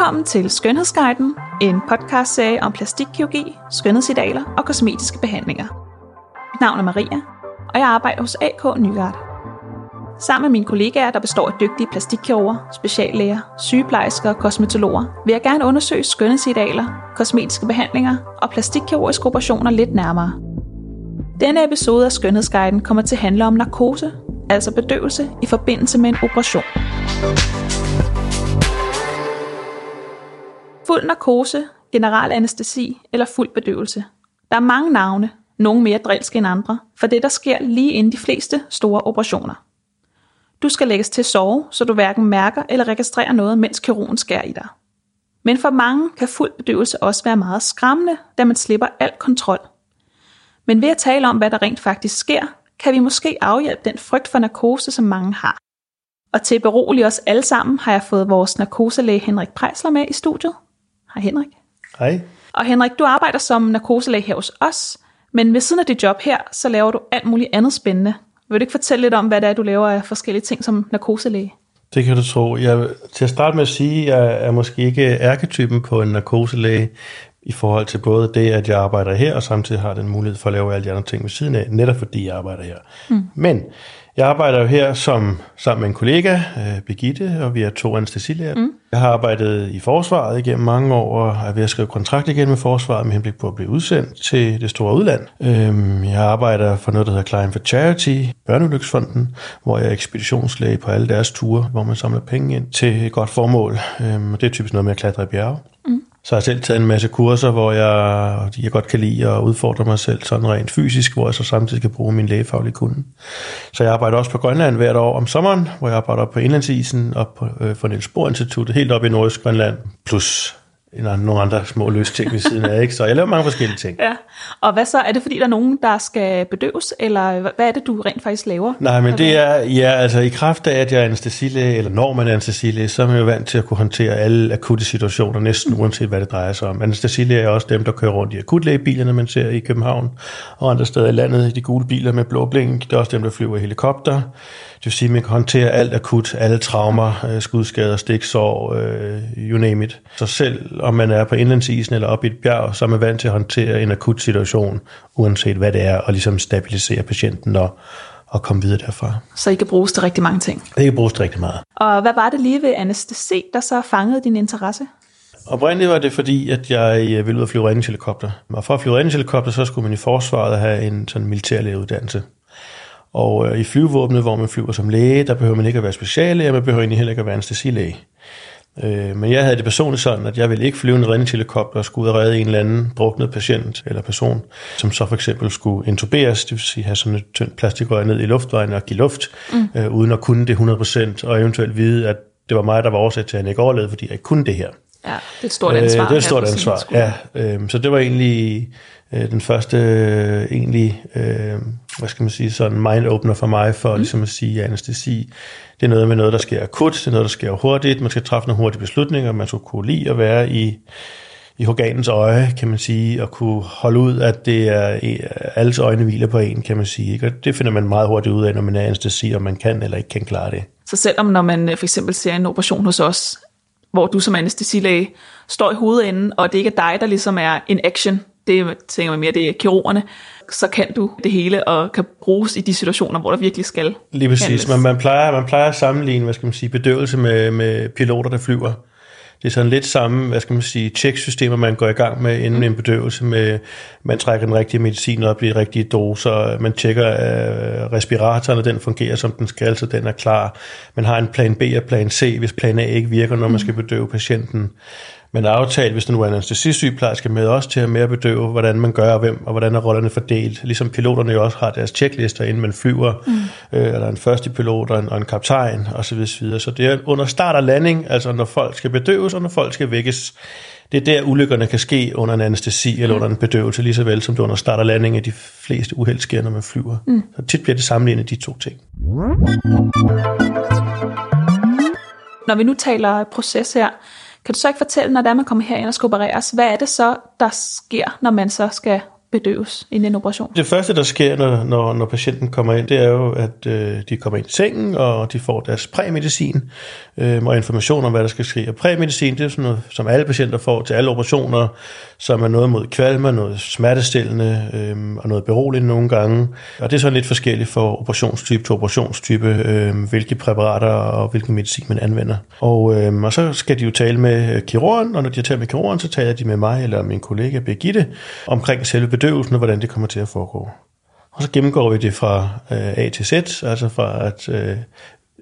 Velkommen til Skønhedsguiden, en podcastserie om plastikkirurgi, skønhedsidealer og kosmetiske behandlinger. Mit navn er Maria, og jeg arbejder hos AK Nygaard. Sammen med mine kollegaer, der består af dygtige plastikkirurger, speciallæger, sygeplejersker og kosmetologer, vil jeg gerne undersøge skønhedsidealer, kosmetiske behandlinger og plastikkirurgiske operationer lidt nærmere. Denne episode af Skønhedsguiden kommer til at handle om narkose, altså bedøvelse i forbindelse med en operation. Fuld narkose, general anestesi eller fuld bedøvelse. Der er mange navne, nogle mere drilske end andre, for det der sker lige inden de fleste store operationer. Du skal lægges til sove, så du hverken mærker eller registrerer noget, mens kirurgen skærer i dig. Men for mange kan fuld bedøvelse også være meget skræmmende, da man slipper al kontrol. Men ved at tale om, hvad der rent faktisk sker, kan vi måske afhjælpe den frygt for narkose, som mange har. Og til at berolige os alle sammen, har jeg fået vores narkoselæge Henrik Prejsler med i studiet. Hej Henrik. Hej. Og Henrik, du arbejder som narkoselæge her hos os, men ved siden af dit job her, så laver du alt muligt andet spændende. Vil du ikke fortælle lidt om, hvad det er, du laver af forskellige ting som narkoselæge? Det kan du tro. Jeg, til at starte med at sige, at jeg er måske ikke ærketypen på en narkoselæge i forhold til både det, at jeg arbejder her, og samtidig har den mulighed for at lave alle de andre ting ved siden af, netop fordi jeg arbejder her. Mm. Men jeg arbejder jo her som, sammen med en kollega, øh, Birgitte, og vi er to anestesilæger. Mm. Jeg har arbejdet i forsvaret igennem mange år, og er ved at skrive kontrakt igen med forsvaret med henblik på at blive udsendt til det store udland. Øhm, jeg arbejder for noget, der hedder Client for Charity, Børneulyksfonden, hvor jeg er ekspeditionslæge på alle deres ture, hvor man samler penge ind til et godt formål. Øhm, det er typisk noget med at klatre i bjerge. Så har jeg selv taget en masse kurser, hvor jeg, jeg godt kan lide at udfordre mig selv sådan rent fysisk, hvor jeg så samtidig kan bruge min lægefaglige kunde. Så jeg arbejder også på Grønland hvert år om sommeren, hvor jeg arbejder op på Indlandsisen og på, øh, for Niels Bohr Instituttet, helt op i Nordisk Grønland, plus nogle andre små løs ting ved siden af, ikke? Så jeg laver mange forskellige ting. Ja, og hvad så? Er det fordi, der er nogen, der skal bedøves, eller hvad er det, du rent faktisk laver? Nej, men det er, ja, altså i kraft af, at jeg er anestesilæge, eller når man er anestesilæge, så er man jo vant til at kunne håndtere alle akutte situationer, næsten uanset hvad det drejer sig om. Anestesilæge er også dem, der kører rundt i akutlægebilerne, man ser i København, og andre steder i landet, i de gule biler med blå blink. Det er også dem, der flyver i helikopter. Det vil sige, at man kan håndtere alt akut, alle traumer, øh, skudskader, stiksår, øh, you name it. Så selv om man er på indlandsisen eller oppe i et bjerg, så er man vant til at håndtere en akut situation, uanset hvad det er, og ligesom stabilisere patienten og, og komme videre derfra. Så I kan bruges til rigtig mange ting? Det kan bruges til rigtig meget. Og hvad var det lige ved anestesi, der så fangede din interesse? Oprindeligt var det fordi, at jeg øh, ville ud og flyve redningshelikopter. Og for at flyve redningshelikopter, så skulle man i forsvaret have en sådan militærlægeuddannelse. Og øh, i flyvevåbnet, hvor man flyver som læge, der behøver man ikke at være speciallæge, man behøver egentlig heller ikke at være anestesilæge. Øh, men jeg havde det personligt sådan, at jeg ville ikke flyve en redningshelikopter og skulle ud og redde en eller anden druknet patient eller person, som så for eksempel skulle intuberes, det vil sige have sådan et tyndt plastikrør ned i luftvejen og give luft, mm. øh, uden at kunne det 100%, og eventuelt vide, at det var mig, der var årsag til, at han ikke overlevede, fordi jeg ikke kunne det her. Ja, det er et stort ansvar. Øh, det er et stort ansvar, ja. Øh, så det var egentlig øh, den første øh, egentlig, øh, hvad skal man sige, sådan mind-opener for mig, for mm. ligesom at sige, at anestesi, det er noget med noget, der sker akut, det er noget, der sker hurtigt, man skal træffe nogle hurtige beslutninger, man skulle kunne lide at være i, i organens øje, kan man sige, og kunne holde ud, at det er alles øjne hviler på en, kan man sige. Ikke? Og det finder man meget hurtigt ud af, når man er anestesi, om man kan eller ikke kan klare det. Så selvom når man øh, for eksempel ser en operation hos os, hvor du som anestesilæge står i hovedenden, og det ikke er dig, der ligesom er in action, det tænker man mere, det er kirurgerne, så kan du det hele og kan bruges i de situationer, hvor der virkelig skal Lige præcis. Man, man, plejer, man plejer at sammenligne, hvad skal man sige, bedøvelse med, med piloter, der flyver. Det er sådan lidt samme, hvad skal man sige, tjeksystemer, man går i gang med inden mm. en bedøvelse. Med, man trækker den rigtige medicin op i de rigtige doser. Man tjekker, at respiratoren, den fungerer, som den skal, så den er klar. Man har en plan B og plan C, hvis plan A ikke virker, når man skal bedøve patienten men aftalt, hvis der nu er en anestesisygeplejerske med os til at mere bedøve, hvordan man gør, og hvem, og hvordan er rollerne fordelt. Ligesom piloterne jo også har deres checklister, inden man flyver, mm. øh, eller en første pilot og en, og en kaptajn, osv. Så, så det er under start og landing, altså når folk skal bedøves, og når folk skal vækkes. Det er der, ulykkerne kan ske under en anestesi eller mm. under en bedøvelse, lige så vel som det under start og landing, at de fleste uheld sker, når man flyver. Mm. Så tit bliver det sammenlignet de to ting. Når vi nu taler proces her, kan du så ikke fortælle, når der man kommer herind og skal opereres, hvad er det så, der sker, når man så skal bedøves inden en operation? Det første, der sker, når, når, når patienten kommer ind, det er jo, at øh, de kommer ind i sengen, og de får deres præmedicin øh, og information om, hvad der skal ske. Og præmedicin, det er sådan noget, som alle patienter får til alle operationer, som er noget mod kvalme, noget smertestillende øh, og noget beroligende nogle gange. Og det er sådan lidt forskelligt for operationstype til operationstype, øh, hvilke præparater og hvilken medicin man anvender. Og, øh, og så skal de jo tale med øh, kirurgen, og når de har talt med kirurgen, så taler de med mig eller min kollega Birgitte omkring selve bedøvelsen og hvordan det kommer til at foregå. Og så gennemgår vi det fra øh, A til Z, altså fra at øh,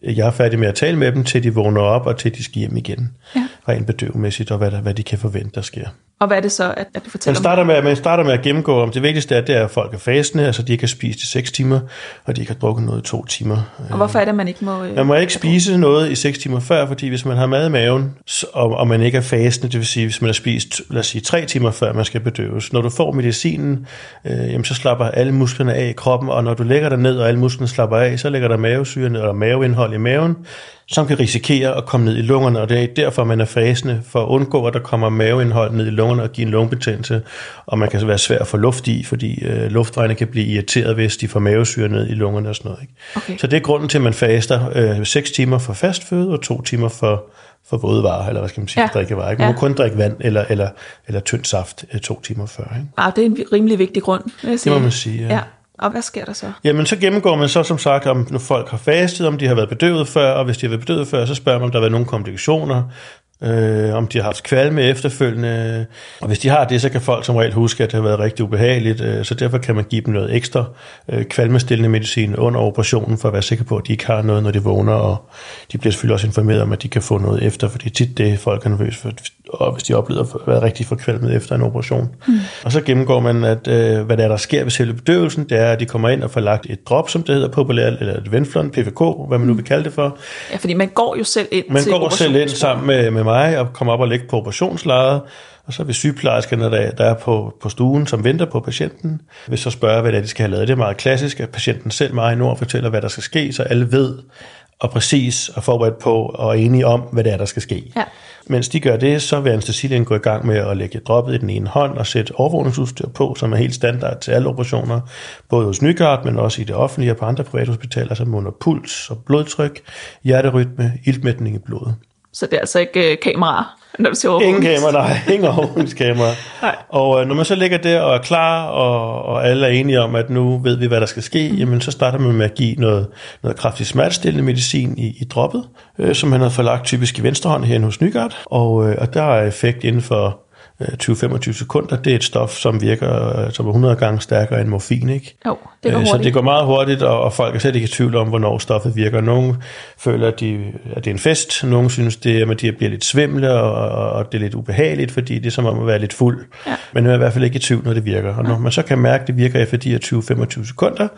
jeg er færdig med at tale med dem, til de vågner op, og til de skal hjem igen. Ja. Rent bedøvmæssigt, og hvad, der, hvad de kan forvente, der sker. Og hvad er det så, at, at du fortæller man starter, med, man starter med at gennemgå, om det vigtigste er, det er, at folk er fastende, altså de ikke har spist i 6 timer, og de ikke har drukket noget i 2 timer. Og hvorfor er det, at man ikke må... Øh, man må ikke spise noget i 6 timer før, fordi hvis man har mad i maven, og, og man ikke er fastende, det vil sige, hvis man har spist, lad os sige, 3 timer før man skal bedøves, når du får medicinen, øh, jamen, så slapper alle musklerne af i kroppen, og når du lægger dig ned, og alle musklerne slapper af, så lægger der mavesyre ned, eller maveindhold i maven, som kan risikere at komme ned i lungerne, og det er derfor, man er fasende, for at undgå, at der kommer maveindhold ned i lungerne og give en lungebetændelse, og man kan være svær at få luft i, fordi øh, luftvejene kan blive irriteret, hvis de får mavesyre ned i lungerne og sådan noget. Ikke? Okay. Så det er grunden til, at man faster øh, 6 timer for fast føde og 2 timer for, for våde varer, eller hvad skal man sige, ja. drikkevarer. Ikke? Man ja. må kun drikke vand eller, eller, eller tynd saft øh, to timer før. Ikke? Ah, det er en rimelig vigtig grund. Det må man sige, ja. ja. Og hvad sker der så? Jamen, så gennemgår man så som sagt, om når folk har fastet, om de har været bedøvet før, og hvis de har været bedøvet før, så spørger man, om der har været nogle komplikationer, øh, om de har haft kvalme efterfølgende. Og hvis de har det, så kan folk som regel huske, at det har været rigtig ubehageligt, øh, så derfor kan man give dem noget ekstra øh, kvalmestillende medicin under operationen, for at være sikker på, at de ikke har noget, når de vågner, og de bliver selvfølgelig også informeret om, at de kan få noget efter, for det er tit det, folk er nervøse for, og hvis de oplever at være rigtig forkvalmet efter en operation. Mm. Og så gennemgår man, at øh, hvad der, er, der sker ved selve bedøvelsen, det er, at de kommer ind og får lagt et drop, som det hedder populært, eller et venflon, PVK, hvad man nu vil kalde det for. Ja, fordi man går jo selv ind Man går selv ind sammen med, med mig og kommer op og lægger på operationslejet, og så vil sygeplejerskerne, der, der er på, på stuen, som venter på patienten, vil så spørge, hvad det er, de skal have lavet. Det er meget klassisk, at patienten selv meget nord fortæller, hvad der skal ske, så alle ved og præcis og forberedt på og er enige om, hvad det er, der skal ske. Ja. Mens de gør det, så vil anestesilægen gå i gang med at lægge droppet i den ene hånd og sætte overvågningsudstyr på, som er helt standard til alle operationer, både hos Nygaard, men også i det offentlige og på andre private hospitaler, som måler puls og blodtryk, hjerterytme, iltmætning i blodet. Så det er altså ikke øh, kameraer, når du ser Ingen kamera, nej. Ingen overvågningskamera. og øh, når man så ligger der og er klar, og, og alle er enige om, at nu ved vi, hvad der skal ske, mm. jamen så starter man med at give noget, noget kraftigt smertestillende medicin i, i droppet, øh, som man har forlagt typisk i venstre hånd her hos Nygaard. Og, øh, og der er effekt inden for 20-25 sekunder, det er et stof, som virker øh, som er 100 gange stærkere end morfin, ikke? Jo, det går hurtigt. Så det går meget hurtigt, og, og folk er slet ikke i tvivl om, hvornår stoffet virker. Nogle føler, at, de, at det er en fest. Nogle synes, det er, at de bliver lidt svimle, og, og det er lidt ubehageligt, fordi det er som om at være lidt fuld. Ja. Men man er i hvert fald ikke i tvivl, når det virker. Og når ja. man så kan mærke, at det virker efter de her 20-25 sekunder,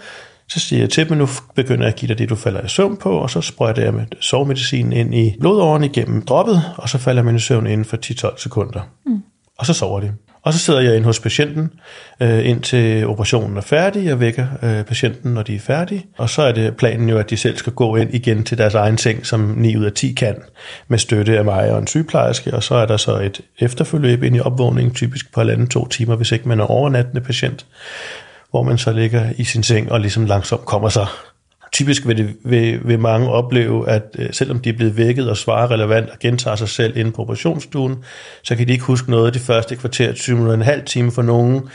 så siger jeg til dem, nu begynder jeg at give dig det, du falder i søvn på, og så sprøjter jeg med sovemedicin ind i blodåren igennem droppet, og så falder man i søvn inden for 10-12 sekunder. Mm og så sover de. Og så sidder jeg inde hos patienten, øh, indtil operationen er færdig. Jeg vækker øh, patienten, når de er færdige. Og så er det planen jo, at de selv skal gå ind igen til deres egen seng, som 9 ud af 10 kan, med støtte af mig og en sygeplejerske. Og så er der så et efterforløb ind i opvågningen, typisk på halvanden to timer, hvis ikke man er overnattende patient, hvor man så ligger i sin seng og ligesom langsomt kommer sig typisk vil, det, vil, vil mange opleve, at øh, selvom de er blevet vækket og svarer relevant og gentager sig selv inde på operationsstuen, så kan de ikke huske noget det første kvarter, 20 minutter, en halv time for nogen,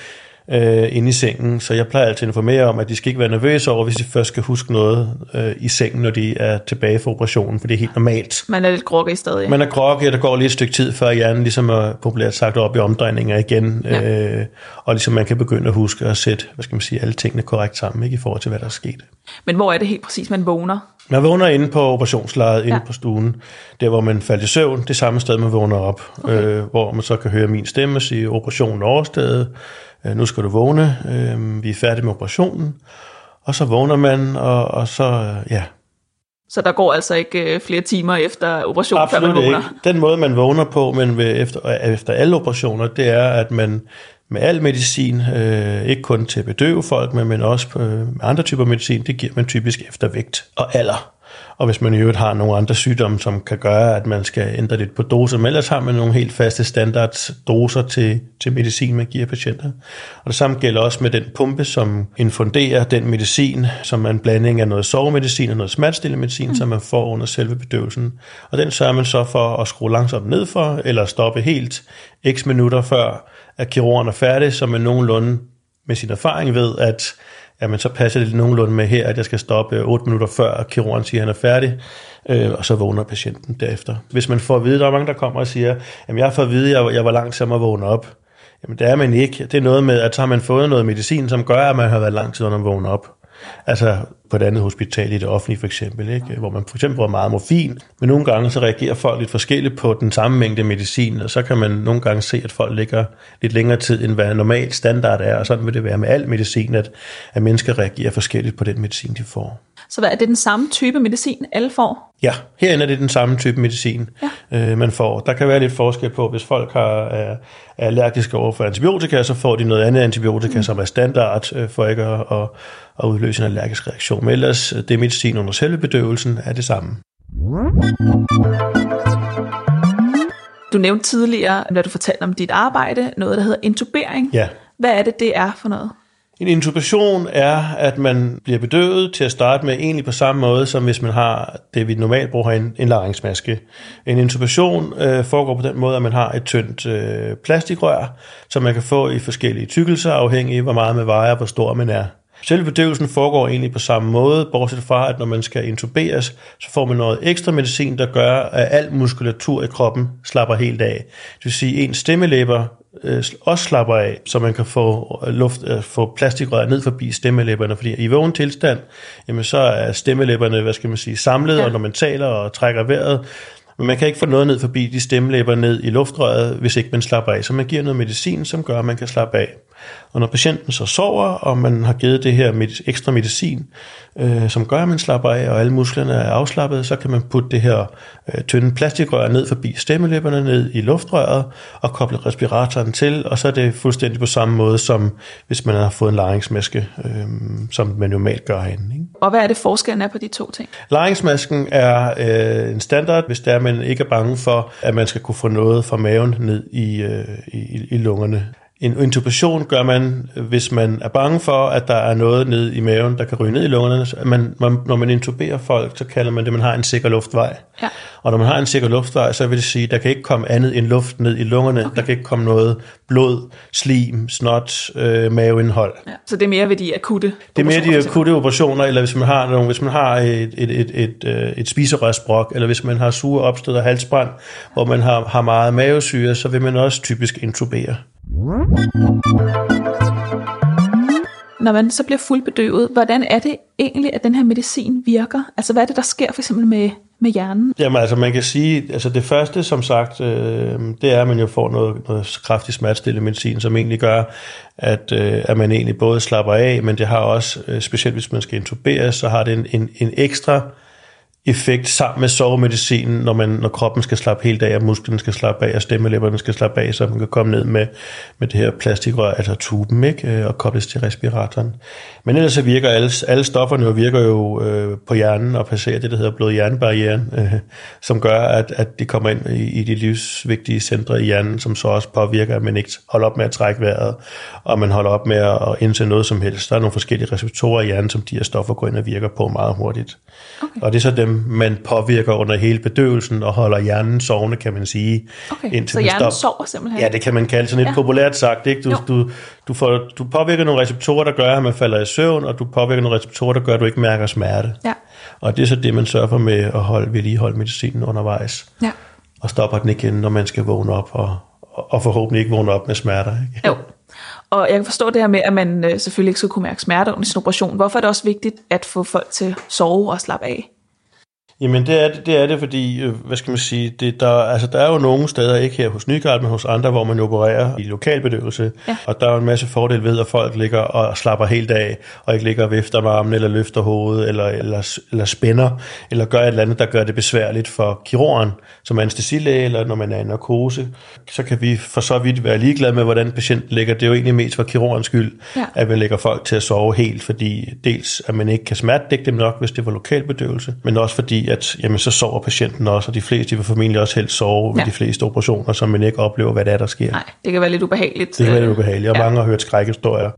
øh, inde i sengen, så jeg plejer altid at informere om, at de skal ikke være nervøse over, hvis de først skal huske noget øh, i sengen, når de er tilbage fra operationen, for det er helt normalt. Man er lidt groggy stadig. Man er groggy, og der går lige et stykke tid, før hjernen ligesom er populært sagt op i omdrejninger igen, ja. øh, og ligesom man kan begynde at huske at sætte, hvad skal man sige, alle tingene korrekt sammen, ikke i forhold til, hvad der er sket. Men hvor er det helt præcis, man vågner? Man vågner inde på operationslejet, inde ja. på stuen, der hvor man faldt i søvn, det samme sted, man vågner op, okay. øh, hvor man så kan høre min stemme sige, operationen overstået, øh, nu skal du vågne, øh, vi er færdige med operationen, og så vågner man, og, og så, øh, ja. Så der går altså ikke øh, flere timer efter operationen, Absolut før man vågner? Ikke. Den måde, man vågner på, men ved, efter, efter alle operationer, det er, at man med al medicin, øh, ikke kun til at bedøve folk, men, men også med andre typer medicin, det giver man typisk efter vægt og alder. Og hvis man i øvrigt har nogle andre sygdomme, som kan gøre, at man skal ændre lidt på doser, men ellers har man nogle helt faste standarddoser til, til medicin, man giver patienter. Og det samme gælder også med den pumpe, som infunderer den medicin, som er en blanding af noget sovemedicin og noget smertestillende medicin, mm. som man får under selve bedøvelsen. Og den sørger man så for at skrue langsomt ned for, eller stoppe helt x minutter før, at kirurgen er færdig, så man nogenlunde med sin erfaring ved, at jamen så passer det nogenlunde med her, at jeg skal stoppe øh, 8 minutter før, kirurgen siger, at han er færdig, øh, og så vågner patienten derefter. Hvis man får at vide, der er mange, der kommer og siger, jamen jeg får at vide, at jeg var langsom at vågne op. Jamen det er man ikke. Det er noget med, at så har man fået noget medicin, som gør, at man har været lang tid under at vågne op. Altså på et andet hospital i det offentlige for eksempel, ikke? hvor man for eksempel bruger meget morfin. Men nogle gange så reagerer folk lidt forskelligt på den samme mængde medicin, og så kan man nogle gange se, at folk ligger lidt længere tid, end hvad normal standard er, og sådan vil det være med al medicin, at, at mennesker reagerer forskelligt på den medicin, de får. Så hvad, er det den samme type medicin, alle får? Ja, herinde er det den samme type medicin, ja. øh, man får. Der kan være lidt forskel på, hvis folk har, er, er allergiske over for antibiotika, så får de noget andet antibiotika, mm. som er standard øh, for ikke at, at, at udløse en allergisk reaktion. Men ellers, øh, det medicin under selve bedøvelsen er det samme. Du nævnte tidligere, når du fortalte om dit arbejde, noget, der hedder intubering. Ja. Hvad er det, det er for noget? En intubation er, at man bliver bedøvet til at starte med egentlig på samme måde, som hvis man har det, vi normalt bruger en, en laringsmaske. En intubation øh, foregår på den måde, at man har et tyndt øh, plastikrør, som man kan få i forskellige tykkelser, afhængig af, hvor meget man vejer og hvor stor man er. Selve bedøvelsen foregår egentlig på samme måde, bortset fra, at når man skal intuberes, så får man noget ekstra medicin, der gør, at al muskulatur i kroppen slapper helt af. Det vil sige, at en stemmelæber øh, også slapper af, så man kan få luft, øh, få plastikrør ned forbi stemmelæberne, fordi i vågen tilstand, jamen så er stemmelæberne, hvad skal man sige, samlet, ja. og når man taler og trækker vejret, men man kan ikke få noget ned forbi de stemmelæber ned i luftrøret, hvis ikke man slapper af. Så man giver noget medicin, som gør, at man kan slappe af. Og når patienten så sover, og man har givet det her med ekstra medicin, øh, som gør, at man slapper af, og alle musklerne er afslappet, så kan man putte det her øh, tynde plastikrør ned forbi stemmelæberne, ned i luftrøret, og koble respiratoren til, og så er det fuldstændig på samme måde, som hvis man har fået en laringsmaske, øh, som man normalt gør herinde. Ikke? Og hvad er det forskellen er på de to ting? Laringsmasken er øh, en standard, hvis der er, man ikke er bange for, at man skal kunne få noget fra maven ned i, øh, i, i lungerne. En intubation gør man, hvis man er bange for, at der er noget ned i maven, der kan ryge ned i lungerne. Man, man, når man intuberer folk, så kalder man det, man har en sikker luftvej. Ja. Og når man har en sikker luftvej, så vil det sige, at der kan ikke komme andet end luft ned i lungerne. Okay. Der kan ikke komme noget blod, slim, snot, øh, maveindhold. Ja. Så det er mere ved de akutte Det er mere de akutte operationer, eller hvis man har, nogle, hvis man har et, et, et, et, et, øh, et spiserørsbrok, eller hvis man har sure opstød og halsbrand, hvor man har, har meget mavesyre, så vil man også typisk intubere. Når man så bliver fuldbedøvet, hvordan er det egentlig, at den her medicin virker? Altså hvad er det, der sker for eksempel med, med hjernen? Jamen altså man kan sige, altså det første som sagt, øh, det er, at man jo får noget, noget kraftig smertestillende medicin, som egentlig gør, at, øh, at man egentlig både slapper af, men det har også, øh, specielt hvis man skal intuberes, så har det en, en, en ekstra effekt sammen med sovemedicinen, når, man, når kroppen skal slappe helt af, og musklerne skal slappe af, og stemmelæberne skal slappe af, så man kan komme ned med, med det her plastikrør, altså tuben, ikke? Øh, og kobles til respiratoren. Men ellers så virker alle, alle stofferne jo, virker jo øh, på hjernen og passerer det, der hedder blod-hjernebarrieren, øh, som gør, at, at de kommer ind i, i de livsvigtige centre i hjernen, som så også påvirker, at man ikke holder op med at trække vejret, og man holder op med at indse noget som helst. Der er nogle forskellige receptorer i hjernen, som de her stoffer går ind og virker på meget hurtigt. Okay. Og det er så dem, man påvirker under hele bedøvelsen og holder hjernen sovende, kan man sige. Okay, indtil så hjernen stop. sover simpelthen? Ja, det kan man kalde sådan lidt ja. populært sagt. Ikke? Du, du, du, får, du påvirker nogle receptorer, der gør, at man falder i søvn, og du påvirker nogle receptorer, der gør, at du ikke mærker smerte. Ja. Og det er så det, man sørger for med at holde, vedligeholde medicinen undervejs. Ja. Og stopper den igen, når man skal vågne op, og, og forhåbentlig ikke vågne op med smerter. Ikke? Jo. Og jeg kan forstå det her med, at man øh, selvfølgelig ikke skal kunne mærke smerte under sin operation. Hvorfor er det også vigtigt at få folk til at sove og slappe af? Jamen det er det, det, er det fordi, øh, hvad skal man sige, det, der, altså, der er jo nogle steder, ikke her hos Nygaard, men hos andre, hvor man opererer i lokalbedøvelse, ja. og der er jo en masse fordel ved, at folk ligger og slapper helt af, og ikke ligger og vifter med armen, eller løfter hovedet, eller, eller, eller spænder, eller gør et eller andet, der gør det besværligt for kirurgen, som anestesilæge, eller når man er i narkose. Så kan vi for så vidt være ligeglade med, hvordan patienten ligger. Det er jo egentlig mest for kirurgens skyld, ja. at man lægger folk til at sove helt, fordi dels at man ikke kan smertedække dem nok, hvis det var lokalbedøvelse, men også fordi, at jamen, så sover patienten også, og de fleste de vil formentlig også helst sove ja. ved de fleste operationer, så man ikke oplever, hvad det er, der sker. Nej, det kan være lidt ubehageligt. Det kan være lidt ubehageligt, og ja. mange har hørt skrækhistorier.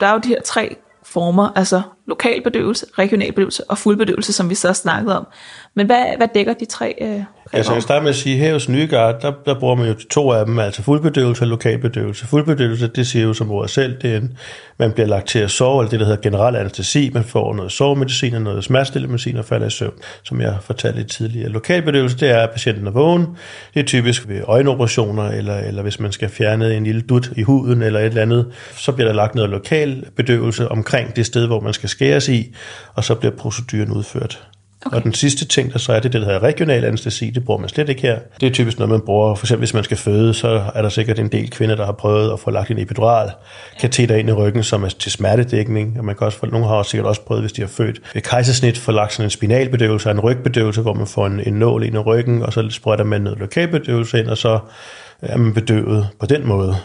Der er jo de her tre former, altså lokal bedøvelse, regional bedøvelse og fuldbedøvelse, som vi så snakket om. Men hvad, hvad dækker de tre? Øh, altså jeg starter med at sige, her hos Nygaard, der, der bruger man jo to af dem, altså fuldbedøvelse og lokalbedøvelse. Fuldbedøvelse, det siger jo som ordet selv, det er en, man bliver lagt til at sove, eller det der hedder generel anestesi, man får noget sovemedicin og noget smertestillende medicin og falder i søvn, som jeg fortalte lidt tidligere. Lokalbedøvelse, det er, at patienten er vågen. Det er typisk ved øjenoperationer, eller, eller hvis man skal fjerne en lille dut i huden, eller et eller andet, så bliver der lagt noget lokal bedøvelse omkring det sted, hvor man skal skæres i, og så bliver proceduren udført. Okay. Og den sidste ting, der så er det, det der hedder regional anestesi, det bruger man slet ikke her. Det er typisk noget, man bruger, for eksempel hvis man skal føde, så er der sikkert en del kvinder, der har prøvet at få lagt en epidural kateter ind i ryggen, som er til smertedækning. Og man kan også, få, nogle har også sikkert også prøvet, hvis de har født ved kejsersnit, få lagt sådan en spinalbedøvelse en rygbedøvelse, hvor man får en, en nål ind i ryggen, og så sprøjter man noget lokalbedøvelse ind, og så er man bedøvet på den måde.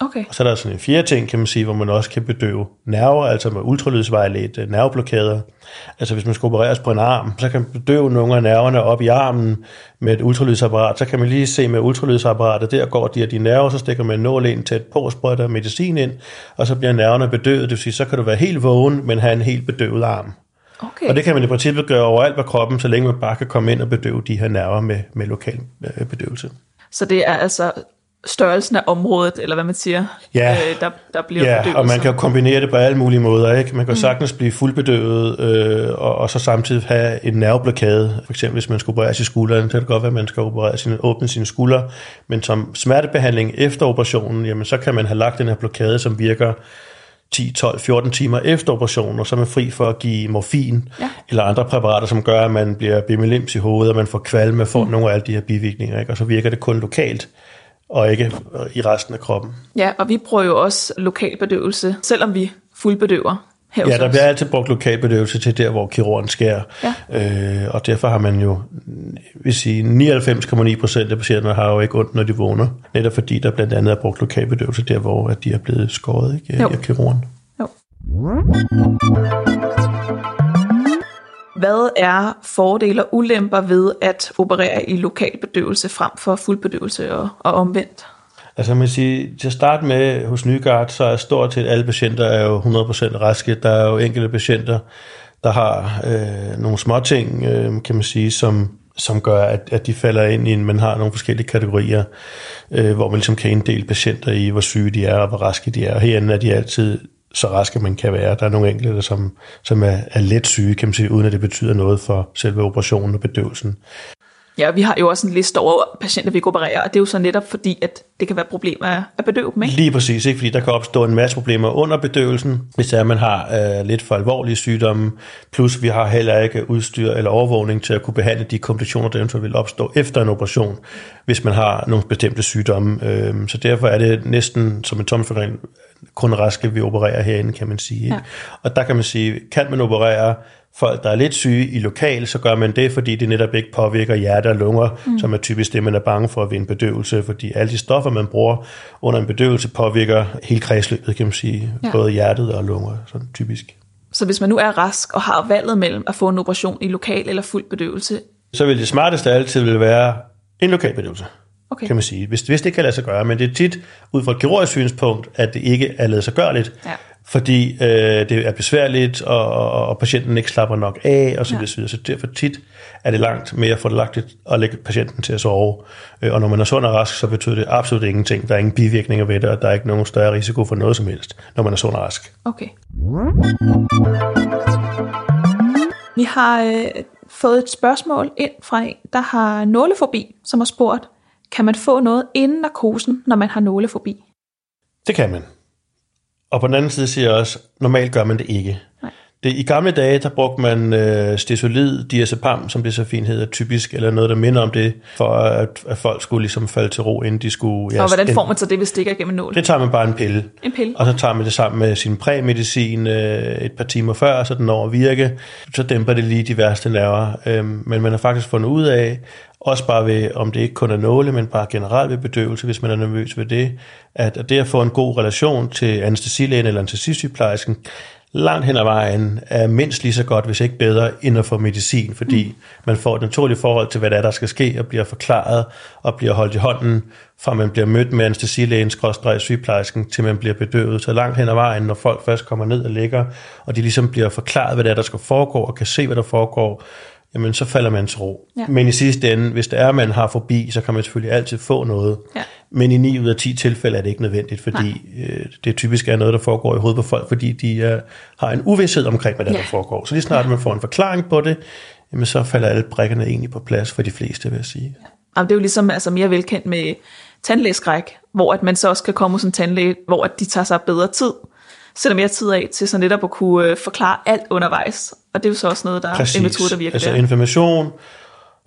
Okay. Og så er der sådan en fjerde ting, kan man sige, hvor man også kan bedøve nerver, altså med ultralydsvejledt øh, nerveblokader. Altså hvis man skal opereres på en arm, så kan man bedøve nogle af nerverne op i armen med et ultralydsapparat. Så kan man lige se med ultralydsapparatet, der går de her de nerver, så stikker man en nål ind tæt på, sprøjter medicin ind, og så bliver nerverne bedøvet. Det vil sige, så kan du være helt vågen, men have en helt bedøvet arm. Okay. Og det kan man i princippet gøre overalt på kroppen, så længe man bare kan komme ind og bedøve de her nerver med, med lokal øh, bedøvelse. Så det er altså størrelsen af området, eller hvad man siger, ja. øh, der, der bliver ja, bedøvet. og man kan jo kombinere det på alle mulige måder. Ikke? Man kan mm. sagtens blive fuldbedøvet, øh, og, og så samtidig have en nerveblokade. For eksempel hvis man skal opereres i skulderen, så kan det godt være, at man skal operere sin, åbne sine skuldre. Men som smertebehandling efter operationen, jamen, så kan man have lagt den her blokade, som virker 10, 12, 14 timer efter operationen, og så er man fri for at give morfin ja. eller andre præparater, som gør, at man bliver bimelims i hovedet, og man får kvalme, får mm. nogle af alle de her bivirkninger, ikke? og så virker det kun lokalt og ikke i resten af kroppen. Ja, og vi bruger jo også lokalbedøvelse, selvom vi fuldbedøver. Her ja, der bliver altid brugt lokalbedøvelse til der, hvor kirurgen skærer. Ja. Øh, og derfor har man jo, vil sige, 99,9 procent af patienterne har jo ikke ondt, når de vågner. Netop fordi der blandt andet er brugt lokalbedøvelse der, hvor at de er blevet skåret ikke, jo. af kirurgen. Jo. Hvad er fordele og ulemper ved at operere i lokal bedøvelse frem for fuldbedøvelse og, og omvendt? Altså man siger, til at starte med hos Nygaard, så er stort set alle patienter er jo 100% raske. Der er jo enkelte patienter, der har øh, nogle små ting, øh, kan man sige, som, som gør, at, at de falder ind i en, man har nogle forskellige kategorier, øh, hvor man ligesom kan inddele patienter i, hvor syge de er og hvor raske de er. Herinde er de altid så raske man kan være. Der er nogle enkelte, som, som er, er let syge, kan man sige, uden at det betyder noget for selve operationen og bedøvelsen. Ja, vi har jo også en liste over patienter, vi kan operere, og det er jo så netop fordi, at det kan være problemer at bedøve dem, ikke? Lige præcis, ikke? fordi der kan opstå en masse problemer under bedøvelsen, hvis er, man har øh, lidt for alvorlige sygdomme, plus vi har heller ikke udstyr eller overvågning til at kunne behandle de komplikationer, der eventuelt vil opstå efter en operation, hvis man har nogle bestemte sygdomme. Øh, så derfor er det næsten som en tommelfingerregel kun raske, vi opererer herinde, kan man sige. Ikke? Ja. Og der kan man sige, kan man operere folk, der er lidt syge i lokal, så gør man det, fordi det netop ikke påvirker hjerte og lunger, mm. som er typisk det, man er bange for ved en bedøvelse, fordi alle de stoffer, man bruger under en bedøvelse, påvirker hele kredsløbet, kan man sige, ja. både hjertet og lunger, sådan typisk. Så hvis man nu er rask og har valget mellem at få en operation i lokal eller fuld bedøvelse? Så vil det smarteste altid vil være en lokal bedøvelse. Okay. kan man sige. Hvis, hvis det kan lade sig gøre, men det er tit ud fra et kirurgisk synspunkt, at det ikke er ladet sig gørligt. Ja fordi øh, det er besværligt, og, og, og patienten ikke slapper nok af, og så videre. Ja. Så derfor tit er det langt mere fordelagtigt at lægge patienten til at sove. Øh, og når man er sund og rask, så betyder det absolut ingenting. Der er ingen bivirkninger ved det, og der er ikke nogen større risiko for noget som helst, når man er sund og rask. Okay. Vi har øh, fået et spørgsmål ind fra en, der har nålefobi, som har spurgt, kan man få noget inden narkosen, når man har nålefobi? Det kan man. Og på den anden side siger jeg også, normalt gør man det ikke. Nej. Det, I gamle dage, der brugte man øh, stesolid diazepam, som det så fint hedder, typisk, eller noget, der minder om det, for at, at folk skulle ligesom falde til ro, inden de skulle... Ja, og hvordan får man så det, hvis det ikke er gennem nål? Det tager man bare en pille. En pille? Og så tager man det sammen med sin præmedicin øh, et par timer før, så den når at virke. Så dæmper det lige de værste nerver. Øhm, men man har faktisk fundet ud af, også bare ved, om det ikke kun er nåle, men bare generelt ved bedøvelse, hvis man er nervøs ved det, at det at få en god relation til anestesilægen eller anestesisygeplejersken, langt hen ad vejen er mindst lige så godt, hvis ikke bedre, end at få medicin, fordi mm. man får et naturligt forhold til, hvad der er, der skal ske, og bliver forklaret, og bliver holdt i hånden, fra man bliver mødt med anestesilægen, skråstrej sygeplejersken, til man bliver bedøvet. Så langt hen ad vejen, når folk først kommer ned og ligger, og de ligesom bliver forklaret, hvad der er, der skal foregå, og kan se, hvad der foregår, jamen så falder man til ro. Ja. Men i sidste ende, hvis det er, at man har forbi, så kan man selvfølgelig altid få noget. Ja. Men i 9 ud af 10 tilfælde er det ikke nødvendigt, fordi øh, det typisk er noget, der foregår i hovedet på folk, fordi de øh, har en uvidshed omkring, hvad der, ja. der foregår. Så lige snart ja. man får en forklaring på det, jamen så falder alle brækkerne egentlig på plads for de fleste, vil jeg sige. Ja. Jamen, det er jo ligesom altså, mere velkendt med tandlægeskræk, hvor at man så også kan komme hos en tandlæge, hvor at de tager sig bedre tid sætter mere tid af til så netop at kunne øh, forklare alt undervejs. Og det er jo så også noget, der Præcis. er en metode, der virker altså der. information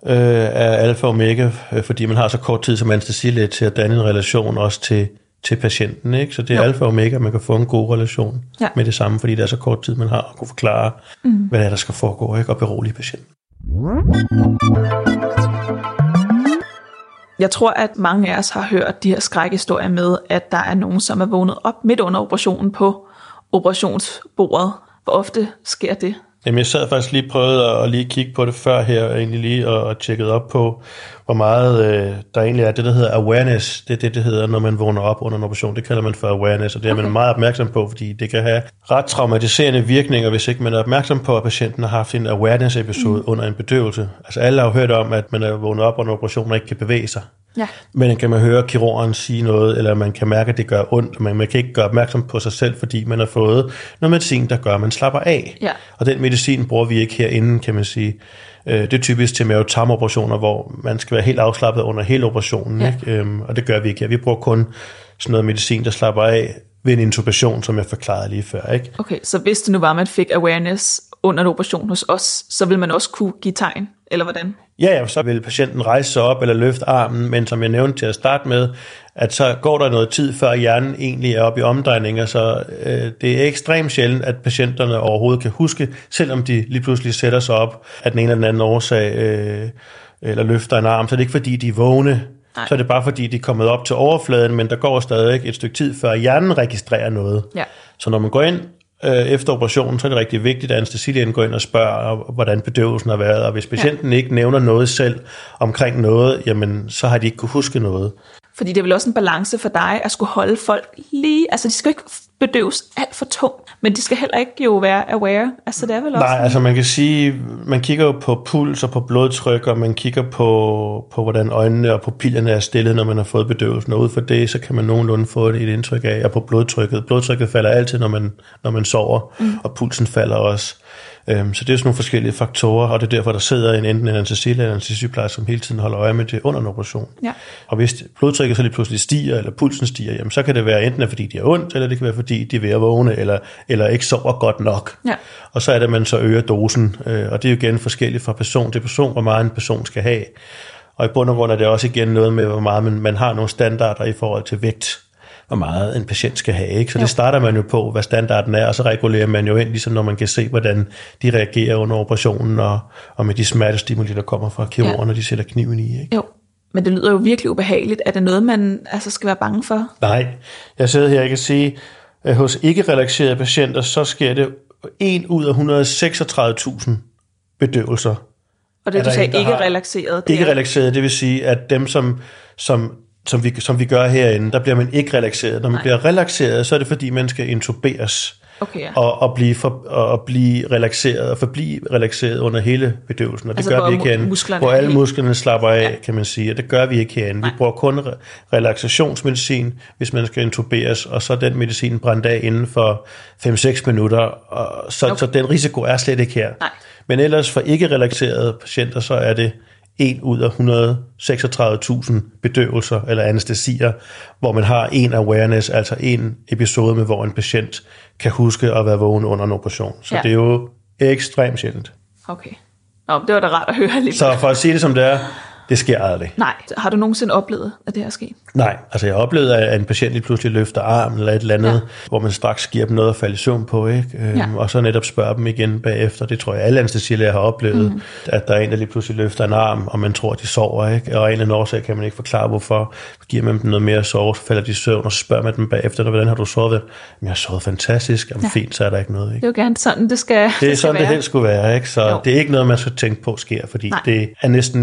øh, er alfa og omega, øh, fordi man har så kort tid som anestesilæge til at danne en relation også til, til patienten. Ikke? Så det er jo. alfa og omega, man kan få en god relation ja. med det samme, fordi det er så kort tid, man har at kunne forklare, mm. hvad det er, der skal foregå, ikke? og berolige patienten. Jeg tror, at mange af os har hørt de her skrækhistorier med, at der er nogen, som er vågnet op midt under operationen på operationsbordet. Hvor ofte sker det? Jamen, jeg sad faktisk lige prøvet at lige kigge på det før her, egentlig lige og, og tjekket op på, hvor meget øh, der egentlig er det, der hedder awareness. Det er det, det hedder, når man vågner op under en operation. Det kalder man for awareness, og det er okay. man meget opmærksom på, fordi det kan have ret traumatiserende virkninger, hvis ikke man er opmærksom på, at patienten har haft en awareness-episode mm. under en bedøvelse. Altså alle har jo hørt om, at man er vågnet op under en operation og ikke kan bevæge sig. Ja. Men kan man høre kirurgen sige noget, eller man kan mærke, at det gør ondt, men man kan ikke gøre opmærksom på sig selv, fordi man har fået noget medicin, der gør, at man slapper af. Ja. Og den medicin bruger vi ikke herinde, kan man sige. Øh, det er typisk til mavetarmoperationer, hvor man skal være helt afslappet under hele operationen, ja. ikke? Øhm, og det gør vi ikke her. Vi bruger kun sådan noget medicin, der slapper af ved en intubation, som jeg forklarede lige før. Ikke? Okay, så hvis det nu var, at man fik awareness under en operation hos os, så vil man også kunne give tegn, eller hvordan? Ja, ja, så vil patienten rejse sig op eller løfte armen, men som jeg nævnte til at starte med, at så går der noget tid, før hjernen egentlig er oppe i omdrejninger, så øh, det er ekstremt sjældent, at patienterne overhovedet kan huske, selvom de lige pludselig sætter sig op af den ene eller den anden årsag, øh, eller løfter en arm, så det er ikke fordi, de er vågne, Nej. så er det bare fordi, de er kommet op til overfladen, men der går stadig et stykke tid, før hjernen registrerer noget. Ja. Så når man går ind øh, efter operationen, så er det rigtig vigtigt, at anestesilægen går ind og spørger, hvordan bedøvelsen har været, og hvis patienten ja. ikke nævner noget selv omkring noget, jamen så har de ikke kunne huske noget. Fordi det er vel også en balance for dig at skulle holde folk lige, altså de skal ikke bedøves alt for tungt, men de skal heller ikke jo være aware. Altså det er vel også... Nej, altså man kan sige, man kigger jo på puls og på blodtryk, og man kigger på, på hvordan øjnene og pupillerne er stillet, når man har fået bedøvelsen. Og ud for det, så kan man nogenlunde få et indtryk af, og på blodtrykket. Blodtrykket falder altid, når man, når man sover, mm. og pulsen falder også. Øhm, så det er sådan nogle forskellige faktorer, og det er derfor, der sidder en enten en anestesi eller en anestesisygeplejer, som hele tiden holder øje med det under en operation. Ja. Og hvis blodtrykket så lige pludselig stiger, eller pulsen stiger, jamen, så kan det være enten fordi de er ondt, eller det kan være fordi de er ved at vågne, eller, eller ikke sover godt nok. Ja. Og så er det, at man så øger dosen, øh, og det er jo igen forskelligt fra person til person, hvor meget en person skal have. Og i bund og grund er det også igen noget med, hvor meget man, man har nogle standarder i forhold til vægt hvor meget en patient skal have. Ikke? Så jo. det starter man jo på, hvad standarden er, og så regulerer man jo ind, ligesom når man kan se, hvordan de reagerer under operationen, og, og med de smertestimuli, der kommer fra kirurgen, ja. når de sætter kniven i. Ikke? Jo. Men det lyder jo virkelig ubehageligt. Er det noget, man altså skal være bange for? Nej. Jeg sidder her og kan sige, at hos ikke-relaxerede patienter, så sker det 1 ud af 136.000 bedøvelser. Og det du sagde ikke relaxeret? Ikke relaxeret, det vil sige, at dem, som, som som vi, som vi gør herinde, der bliver man ikke relaxeret. Når man Nej. bliver relaxeret, så er det fordi, man skal intuberes. Okay, ja. og, og, blive for, og blive relaxeret og forblive relaxeret under hele bedøvelsen. Og det altså, gør vi ikke herinde, hvor alle musklerne slapper af, ja. kan man sige. Og det gør vi ikke herinde. Nej. Vi bruger kun relaxationsmedicin, hvis man skal intuberes, og så er den medicin brændt af inden for 5-6 minutter. Og så, okay. så den risiko er slet ikke her. Nej. Men ellers for ikke relaxerede patienter, så er det en ud af 136.000 bedøvelser eller anestesier, hvor man har en awareness, altså en episode med, hvor en patient kan huske at være vågen under en operation. Så Ja. det er jo ekstremt sjældent. Okay. Nå, det var da rart at høre alligevel. Så for at sige det som det er, det sker aldrig. Nej, har du nogensinde oplevet, at det her er sket? Nej, altså jeg har oplevet, at en patient lige pludselig løfter armen eller et eller andet, Ja. hvor man straks giver dem noget at falde i søvn på, ikke? Øhm, Ja. og så netop spørger dem igen bagefter. Det tror jeg, alle anestesilæger har oplevet, mm. at der er en, der lige pludselig løfter en arm, og man tror, at de sover, ikke? Og af en eller anden årsag kan man ikke forklare, hvorfor. Giver man dem noget mere at sove, så falder de i søvn, og så spørger man dem bagefter, hvordan har du sovet? Jamen, jeg har sovet fantastisk. Jamen, Ja. fint, så er der ikke noget, ikke? Det er jo gerne sådan, det skal, Det er skal sådan, være. det helst skulle være, ikke? Så Jo. det er ikke noget, man skal tænke på sker, fordi Nej. Det er næsten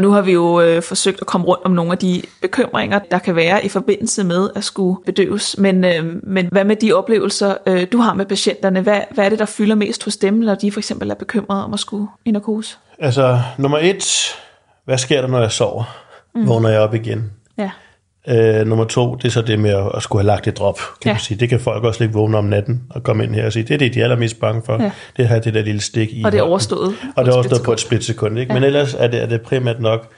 Nu har vi jo øh, forsøgt at komme rundt om nogle af de bekymringer, der kan være i forbindelse med at skulle bedøves. Men, øh, men hvad med de oplevelser, øh, du har med patienterne? Hvad, hvad er det, der fylder mest hos dem, når de for eksempel er bekymrede om at skulle i narkose? Altså, nummer et, hvad sker der, når jeg sover? Mm. Vågner jeg op igen? Ja, Øh, nummer to, det er så det med at, at skulle have lagt et drop, kan Ja. ja. man sige. Det kan folk også ikke vågne om natten og komme ind her og sige, det er det, de er allermest bange for. Ja. Ja. Det have det der lille stik i. og det er overstået. Og det er på et overstået på et splitsekund. ikke? Ja. Ja. Men ellers er det, er det primært nok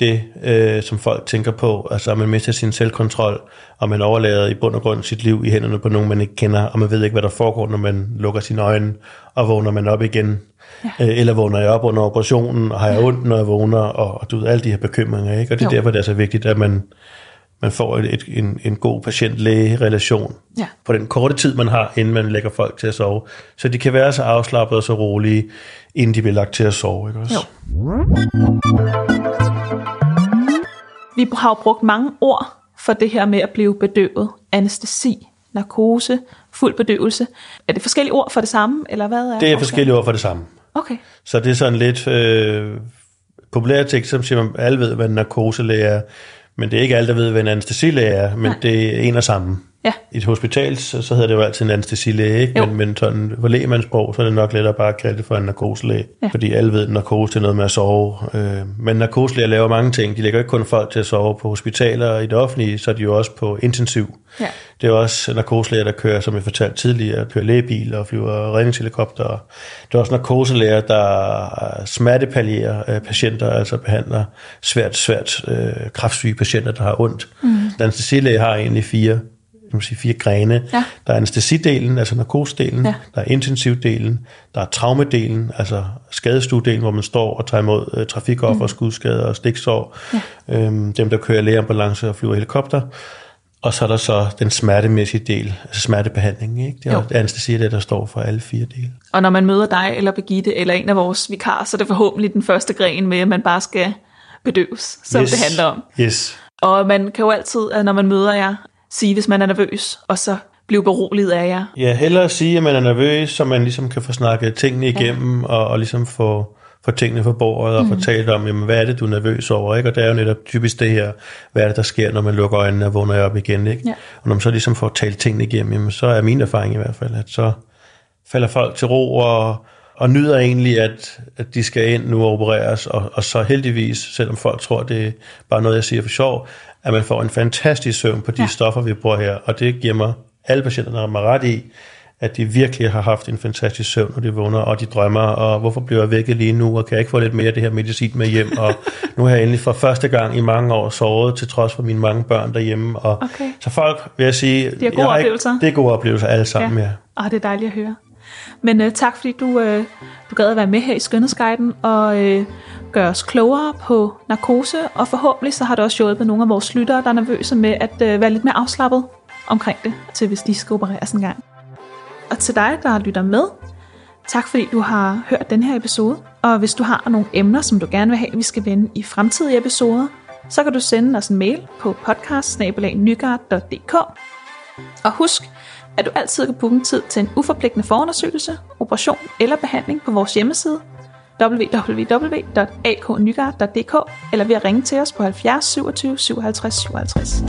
det, øh, som folk tænker på. Altså, at man mister sin selvkontrol, og man overlader i bund og grund sit liv i hænderne på nogen, man ikke kender, og man ved ikke, hvad der foregår, når man lukker sine øjne, og vågner man op igen. Ja. Øh, eller vågner jeg op under operationen, og har jeg ondt, når jeg vågner, og, og du ved, alle de her bekymringer, ikke? Og det er Jo. derfor, det er så vigtigt, at man, man får et, et, en, en god patient-læge-relation Ja. på den korte tid, man har, inden man lægger folk til at sove. Så de kan være så afslappede og så rolige, inden de bliver lagt til at sove. Ikke også? Jo. Vi har jo brugt mange ord for det her med at blive bedøvet. Anæstesi, narkose, fuld bedøvelse. Er det forskellige ord for det samme, eller hvad er Det er forskellige ord for det samme. Okay, Så det er sådan lidt øh, populært tekst, som siger, at alle ved, hvad narkoselæge er, men det er ikke alle, der ved, hvad en anestesilæge er, men Nej. det er en og samme. Ja. I et hospital, så, så hedder det jo altid en anestesilæge, ikke? Jo. Men, men sådan på lægemandssprog, så er det nok lettere bare at kalde det for en narkoselæge, Ja. fordi alle ved, at narkose er noget med at sove. Øh, men narkoselæger laver mange ting. De lægger ikke kun folk til at sove på hospitaler og i det offentlige, så er de jo også på intensiv. Ja. Det er også narkoselæger, der kører, som jeg fortalte tidligere, kører lægebiler og flyver redningshelikopter. Det er også narkoselæger, der smertepallierer øh, patienter, altså behandler svært, svært øh, kraftsyge patienter, der har ondt. Mm. Anestesilæge har egentlig fire man sige, fire grene. Ja. Der er anestesidelen, altså narkosedelen, Ja. der er intensivdelen, der er traumedelen, altså skadestuedelen, hvor man står og tager imod øh, trafikoffer, mm. skudskader og stiksår. Ja. Øhm, dem, der kører lægeambulance og flyver helikopter. Og så er der så den smertemæssige del, altså smertebehandling. Ikke? Det er anestesi, det der står for alle fire dele. Og når man møder dig eller Begitte eller en af vores vikarer, så er det forhåbentlig den første gren med, at man bare skal bedøves, som yes. det handler om. Yes. Og man kan jo altid, når man møder jer, sige, hvis man er nervøs, og så blive beroliget af jer. Ja, hellere sige, at man er nervøs, så man ligesom kan få snakket tingene igennem, ja. og, og ligesom få, få tingene på bordet, og mm. få talt om, jamen, hvad er det, du er nervøs over, ikke? Og det er jo netop typisk det her, hvad er det, der sker, når man lukker øjnene og vågner op igen, ikke? Ja. Og når man så ligesom får talt tingene igennem, jamen, så er min erfaring i hvert fald, at så falder folk til ro, og, og nyder egentlig, at, at de skal ind nu og opereres, og, og så heldigvis, selvom folk tror, det er bare noget, jeg siger for sjov, at man får en fantastisk søvn på de Ja. stoffer, vi bruger her, og det giver mig alle patienterne mig ret i, at de virkelig har haft en fantastisk søvn, når de vågner, og de drømmer, og hvorfor bliver jeg vækket lige nu, og kan jeg ikke få lidt mere af det her medicin med hjem, og nu har jeg endelig for første gang i mange år sovet, til trods for mine mange børn derhjemme, og Okay. så folk, vil jeg sige, Det er gode jeg oplevelser. Ikke, det er gode oplevelser alle sammen, ja. ja. Ah, det er dejligt at høre. Men øh, tak, fordi du, øh, du gad at være med her i Skønhedsguiden og øh, gøre os klogere på narkose, og forhåbentlig så har det også hjulpet nogle af vores lyttere, der er nervøse med at øh, være lidt mere afslappet omkring det, til hvis de skal opereres en gang. Og til dig, der lytter med, tak fordi du har hørt den her episode. Og hvis du har nogle emner, som du gerne vil have, vi skal vende i fremtidige episoder, så kan du sende os en mail på podcast Og husk, at du altid kan booke tid til en uforpligtende forundersøgelse, operation eller behandling på vores hjemmeside www.aknygaard.dk eller ved at ringe til os på 70 27 57 57.